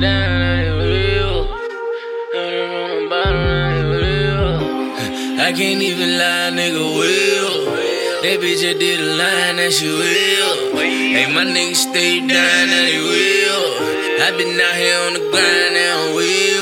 down, bottom, now they will. I can't even lie, nigga will. That bitch just did a line, that she will. Hey, my niggas stay down, now they will. I been out here on the grind, now I will.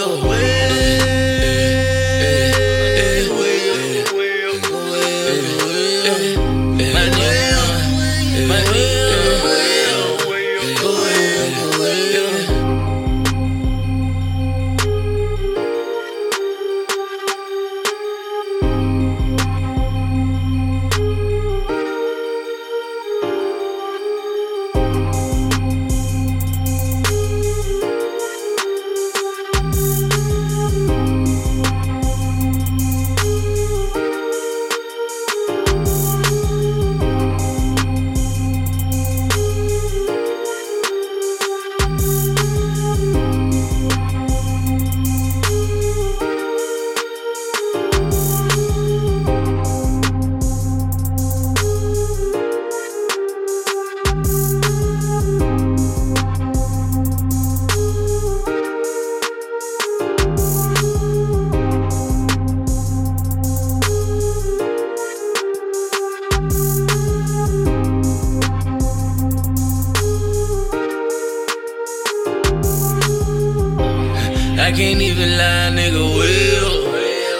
I can't even lie, nigga will.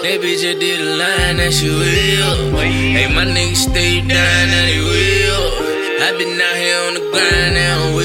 That bitch just did a line, that she will. Hey, my niggas stay down, now they will. I been out here on the grind, now I will.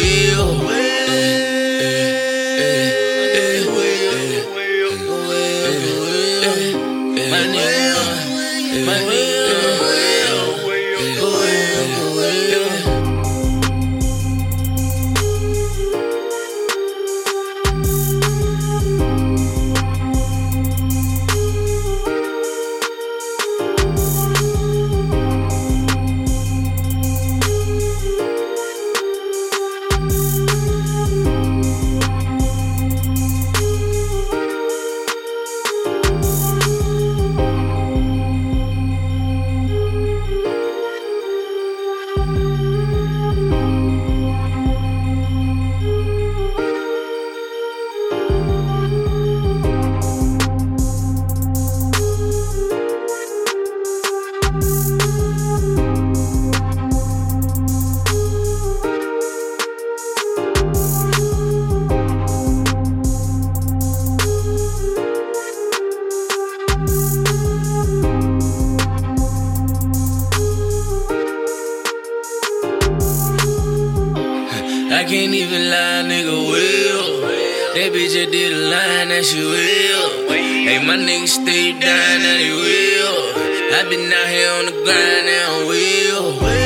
Can't even lie, nigga will. That bitch just did a line, that she will. Hey, my niggas stay down, that they will. I been out here on the grind, now will.